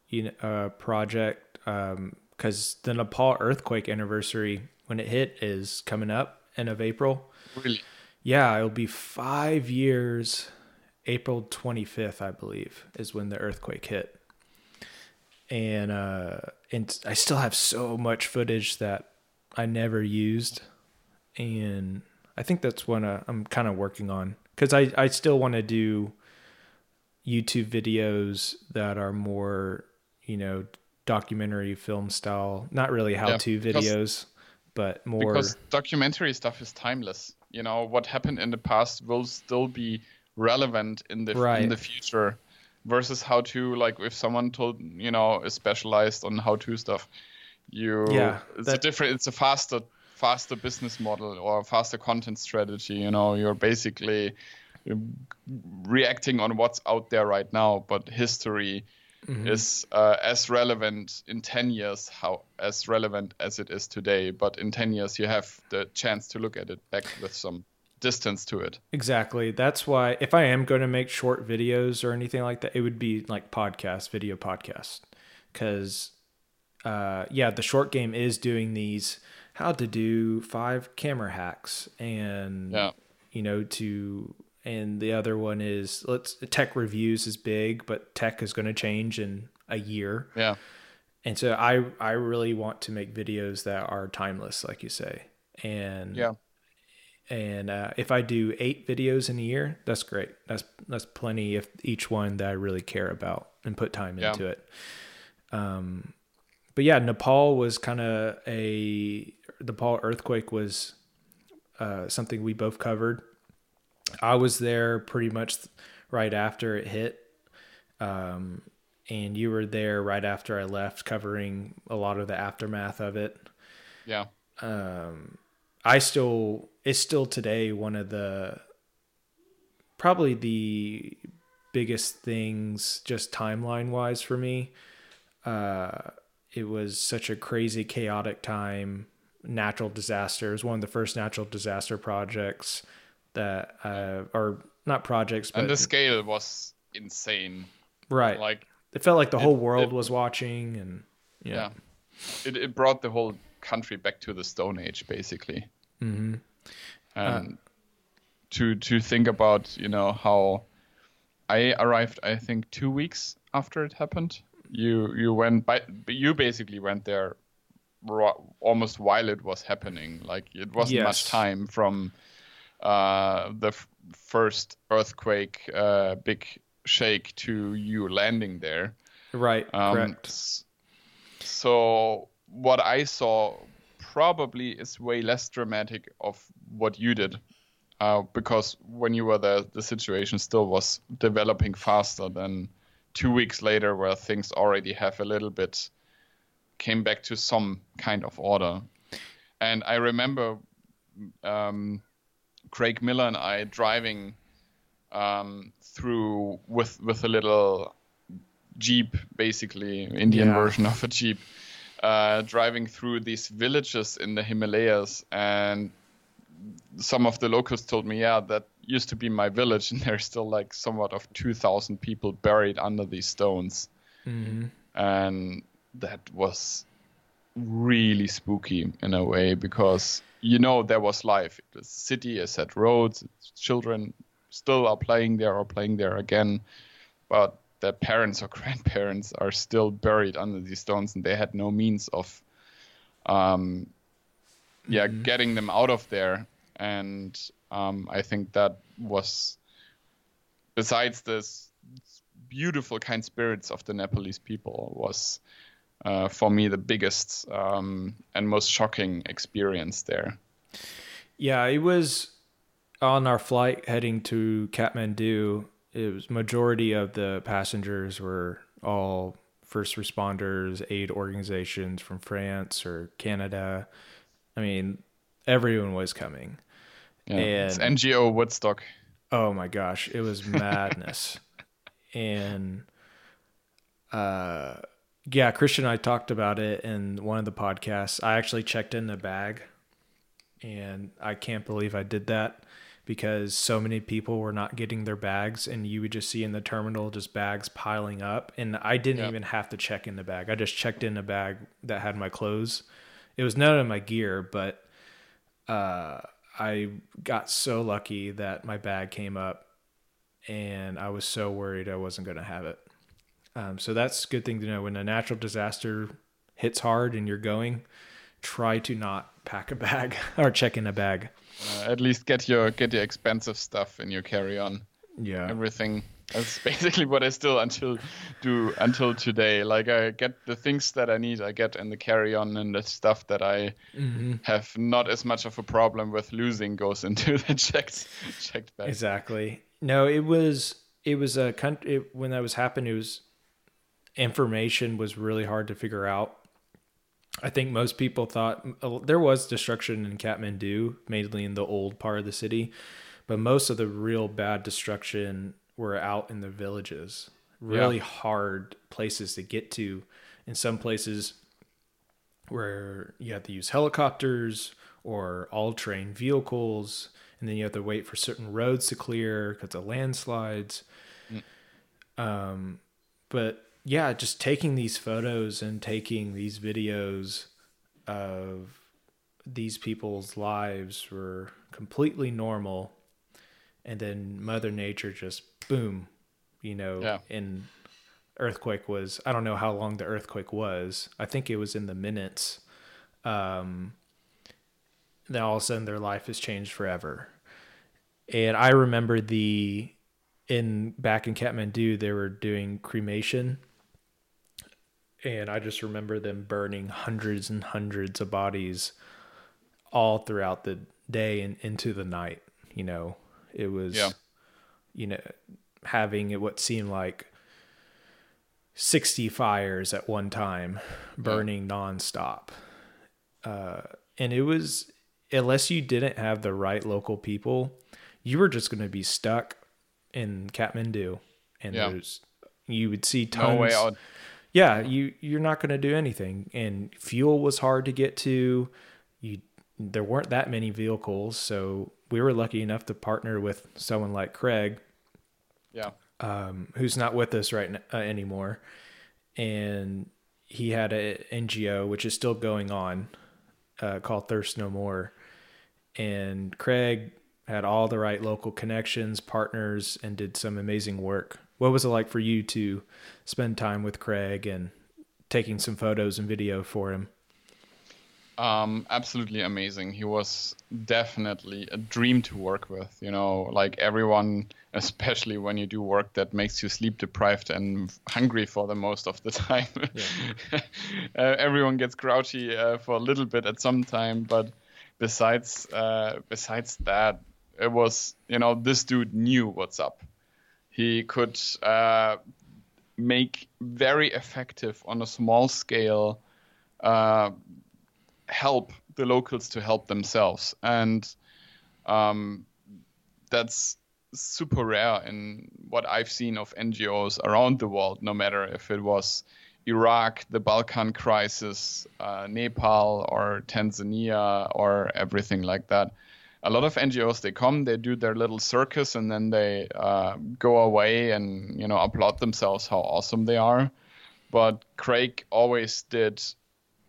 you know, uh, project because um, the Nepal earthquake anniversary when it hit is coming up end of April. Really? Yeah, it'll be five years. April 25th, I believe, is when the earthquake hit. And uh, and I still have so much footage that I never used, and I think that's what uh, I'm kind of working on because I I still want to do YouTube videos that are more, you know, documentary film style, not really how to yeah, videos, but more because documentary stuff is timeless. You know, what happened in the past will still be relevant in the right. in the future versus how to like if someone told you know is specialized on how to stuff you yeah it's that... a different it's a faster faster business model or faster content strategy you know you're basically reacting on what's out there right now, but history mm-hmm. is uh, as relevant in 10 years how as relevant as it is today. But in 10 years, you have the chance to look at it back with some distance to it. Exactly. That's why if I am going to make short videos or anything like that, it would be like podcast, video podcast. Because, uh, yeah, the short game is doing these how to do five camera hacks and, yeah. you know, to and the other one is let's tech reviews is big, but tech is going to change in a year. Yeah. And so I I really want to make videos that are timeless, like you say. And yeah. And uh, if I do eight videos in a year, that's great. That's that's plenty if each one that I really care about and put time yeah. into it. Um, but yeah, Nepal was kind of a the Nepal earthquake was uh, something we both covered I was there pretty much right after it hit. Um, and you were there right after I left covering a lot of the aftermath of it. Yeah. Um, I still, it's still today one of the, probably the biggest things just timeline wise for me. Uh, it was such a crazy, chaotic time. Natural disasters, one of the first natural disaster projects that uh, are not projects, but and the scale was insane. Right. Like it felt like the whole world it, was watching, and yeah, yeah. It it brought the whole country back to the Stone Age, basically. Mm-hmm. And uh, to to think about, you know, how I arrived, I think two weeks after it happened. You you went by, you basically went there almost while it was happening. Like it wasn't yes. much time from uh, the f- first earthquake, uh, big shake to you landing there. Right. Um, correct. So what I saw probably is way less dramatic of what you did. Uh, because when you were there, the situation still was developing faster than two weeks later, where things already have a little bit came back to some kind of order. And I remember um, Craig Miller and I driving um, through with with a little jeep, basically Indian yeah. version of a jeep, uh, driving through these villages in the Himalayas, and some of the locals told me, yeah, that used to be my village, and there's still like somewhat of two thousand people buried under these stones, mm-hmm. and that was really spooky in a way because you know there was life. The city has had roads, children still are playing there or playing there again, but their parents or grandparents are still buried under these stones, and they had no means of, um, yeah, mm-hmm. getting them out of there. And um, I think that was, besides this beautiful kind spirits of the Nepalese people, was uh, for me the biggest um, and most shocking experience there. Yeah, it was on our flight heading to Kathmandu. It was majority of the passengers were all first responders, aid organizations from France or Canada. I mean, everyone was coming. Yeah, and, it's NGO Woodstock. Oh my gosh, it was madness. and uh yeah, Christian and I talked about it in one of the podcasts. I actually checked in the bag and I can't believe I did that because so many people were not getting their bags and you would just see in the terminal just bags piling up and I didn't yep. even have to check in the bag. I just checked in a bag that had my clothes. It was none of my gear, but uh, I got so lucky that my bag came up and I was so worried I wasn't going to have it. Um, so that's a good thing to know when a natural disaster hits hard and you're going, try to not pack a bag or check in a bag. Uh, at least get your get your expensive stuff in your carry on. Yeah. Everything. That's basically what I still until do until today. Like I get the things that I need, I get in the carry on, and the stuff that I mm-hmm. have not as much of a problem with losing goes into the checked checked bag. Exactly. No, it was it was a country when that was happening. It was information was really hard to figure out. I think most people thought uh, there was destruction in Kathmandu, mainly in the old part of the city, but most of the real bad destruction were out in the villages. Really yeah. hard places to get to. In some places where you have to use helicopters or all terrain vehicles, and then you have to wait for certain roads to clear because of landslides. Mm. Um, but yeah, just taking these photos and taking these videos of these people's lives were completely normal. And then Mother Nature just boom, you know, yeah. and earthquake was, I don't know how long the earthquake was. I think it was in the minutes. Um, then all of a sudden their life has changed forever. And I remember the in back in Kathmandu they were doing cremation and I just remember them burning hundreds and hundreds of bodies all throughout the day and into the night. You know, it was, yeah. you know, having what seemed like 60 fires at one time burning yeah. nonstop. Uh, and it was, unless you didn't have the right local people, you were just going to be stuck in Kathmandu. And yeah. there's, you would see tons. No way out yeah, you you're not going to do anything. And fuel was hard to get to. You there weren't that many vehicles, so we were lucky enough to partner with someone like Craig. Yeah. Um, who's not with us right now, uh, anymore, and he had a NGO which is still going on, uh, called Thirst No More, and Craig had all the right local connections, partners, and did some amazing work what was it like for you to spend time with Craig and taking some photos and video for him? Um, absolutely amazing. He was definitely a dream to work with. You know, like everyone, especially when you do work that makes you sleep deprived and hungry for the most of the time. Yeah. uh, everyone gets grouchy uh, for a little bit at some time, but besides uh, besides that, it was you know this dude knew what's up. He could uh, make very effective on a small scale uh, help the locals to help themselves, and um, that's super rare in what I've seen of NGOs around the world. No matter if it was Iraq, the Balkan crisis, uh, Nepal, or Tanzania, or everything like that a lot of NGOs they come, they do their little circus, and then they uh, go away and you know applaud themselves how awesome they are. But Craig always did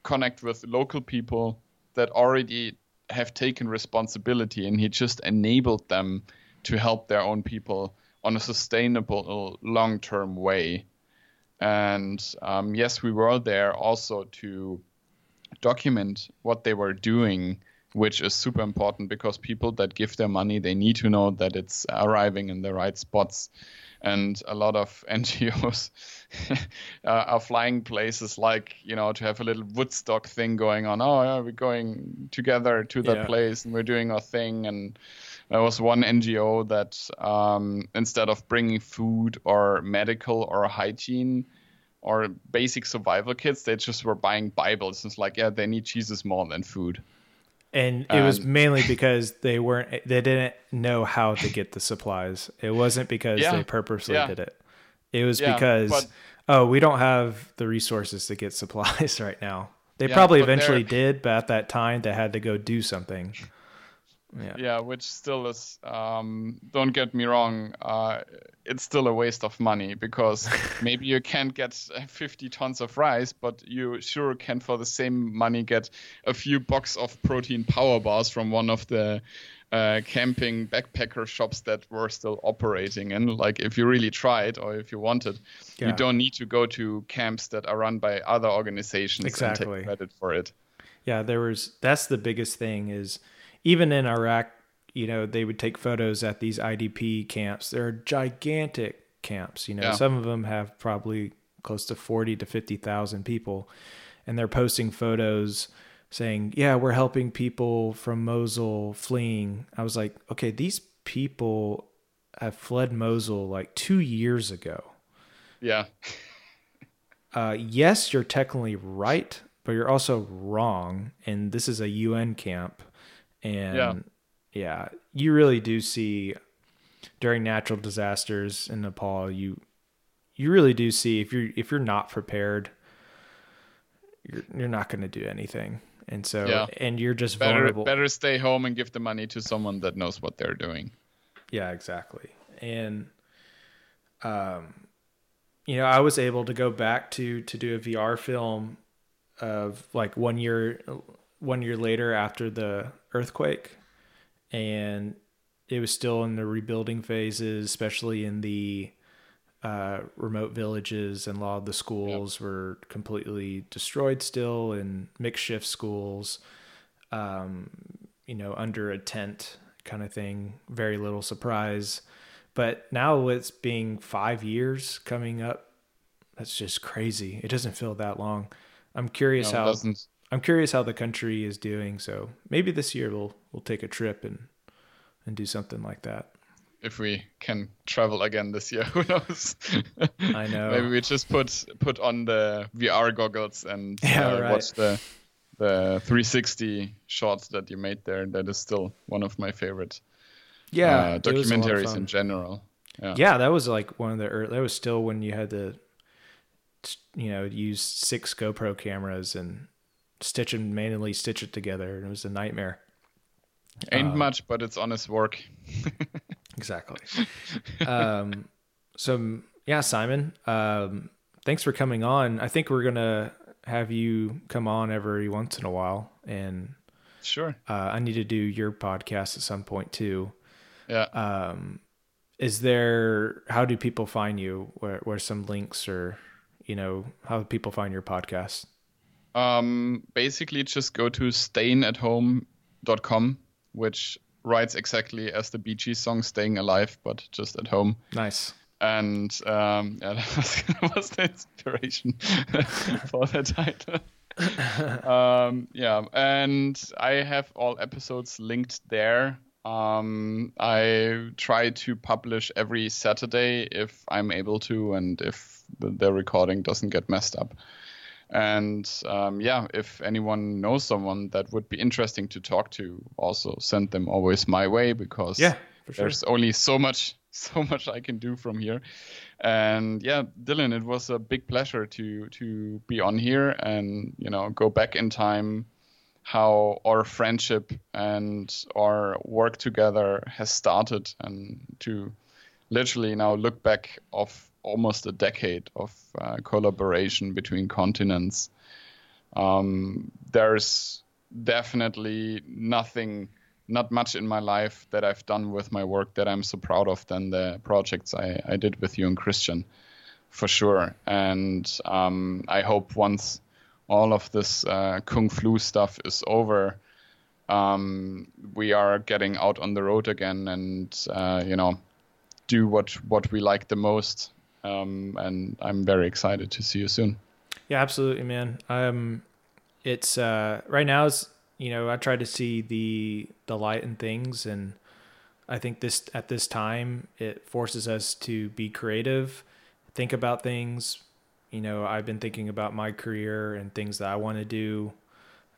connect with local people that already have taken responsibility, and he just enabled them to help their own people on a sustainable long-term way. And um, yes, we were there also to document what they were doing, which is super important because people that give their money, they need to know that it's arriving in the right spots. And a lot of NGOs uh, are flying places like, you know, to have a little Woodstock thing going on. Oh, yeah, we're going together to that yeah. place and we're doing our thing. And there was one NGO that um, instead of bringing food or medical or hygiene, or basic survival kits, they just were buying Bibles. It's like, yeah, they need Jesus more than food. And it was um, mainly because they weren't, they didn't know how to get the supplies. It wasn't because yeah, they purposely yeah. did it. It was yeah, because, but, oh, we don't have the resources to get supplies right now. They probably eventually did, but at that time they had to go do something. Yeah. yeah, which still is. Um, don't get me wrong. Uh, it's still a waste of money because maybe you can't get 50 tons of rice, but you sure can, for the same money, get a few box of protein power bars from one of the uh, camping backpacker shops that were still operating. And like, if you really tried or if you wanted, yeah. you don't need to go to camps that are run by other organizations exactly. and take credit for it. Yeah, there was. That's the biggest thing is even in Iraq, you know, they would take photos at these IDP camps. They're gigantic camps. You know, yeah. some of them have probably close to 40 to 50,000 people. And they're posting photos saying, yeah, we're helping people from Mosul fleeing. I was like, okay, these people have fled Mosul like two years ago. Yeah. uh, yes, you're technically right, but you're also wrong. And this is a UN camp and yeah. yeah, you really do see during natural disasters in Nepal, you you really do see if you're if you're not prepared, you're you're not going to do anything. And so yeah. and you're just better, vulnerable. Better stay home and give the money to someone that knows what they're doing. Yeah, exactly. And um you know, I was able to go back to to do a VR film of like one year one year later after the earthquake, and it was still in the rebuilding phases, especially in the uh, remote villages, and a lot of the schools yep. were completely destroyed still, and makeshift schools, um, you know, under a tent kind of thing. Very little surprise. But now it's being five years coming up. That's just crazy. It doesn't feel that long. I'm curious no, how doesn't. I'm curious how the country is doing. So maybe this year we'll we'll take a trip and and do something like that. If we can travel again this year, who knows? I know. maybe we just put put on the VR goggles and yeah, uh, right. watch the the 360 shots that you made there. That is still one of my favorite. Yeah, uh, documentaries in general. Yeah. yeah, that was like one of the. Early, that was still when you had to, you know, use six GoPro cameras and stitch and manually stitch it together, and it was a nightmare. Ain't um, much, but it's honest work. exactly. Um, so yeah, Simon, um, thanks for coming on. I think we're gonna have you come on every once in a while, and sure, uh, I need to do your podcast at some point too. Yeah. Um, is there? How do people find you? Where, where some links or you know how do people find your podcast? Um, basically, just go to stayinathome.com, which writes exactly as the Bee Gees song "Staying Alive," but just at home. Nice. And um, yeah, that was, that was the inspiration for the title. um, yeah, and I have all episodes linked there. Um, I try to publish every Saturday if I'm able to, and if the, the recording doesn't get messed up. And um, yeah, if anyone knows someone that would be interesting to talk to, also send them always my way because yeah, sure. there's only so much so much I can do from here. And yeah, Dylan, it was a big pleasure to to be on here and you know go back in time how our friendship and our work together has started and to literally now look back of almost a decade of uh, collaboration between continents. Um, there's definitely nothing not much in my life that I've done with my work that I'm so proud of than the projects I, I did with you and Christian, for sure. And um, I hope once all of this uh, Kung Flu stuff is over, um, we are getting out on the road again and, uh, you know, do what, what we like the most. Um, and I'm very excited to see you soon. Yeah, absolutely, man. Um, it's uh, right now is you know I try to see the the light in things, and I think this at this time it forces us to be creative, think about things. You know, I've been thinking about my career and things that I want to do,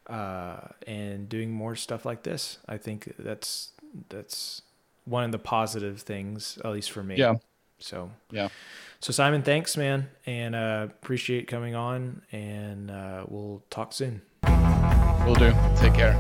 uh, and doing more stuff like this. I think that's that's one of the positive things, at least for me. Yeah. So yeah. So Simon, thanks, man, and uh, appreciate coming on. And uh, we'll talk soon. We'll do. Take care.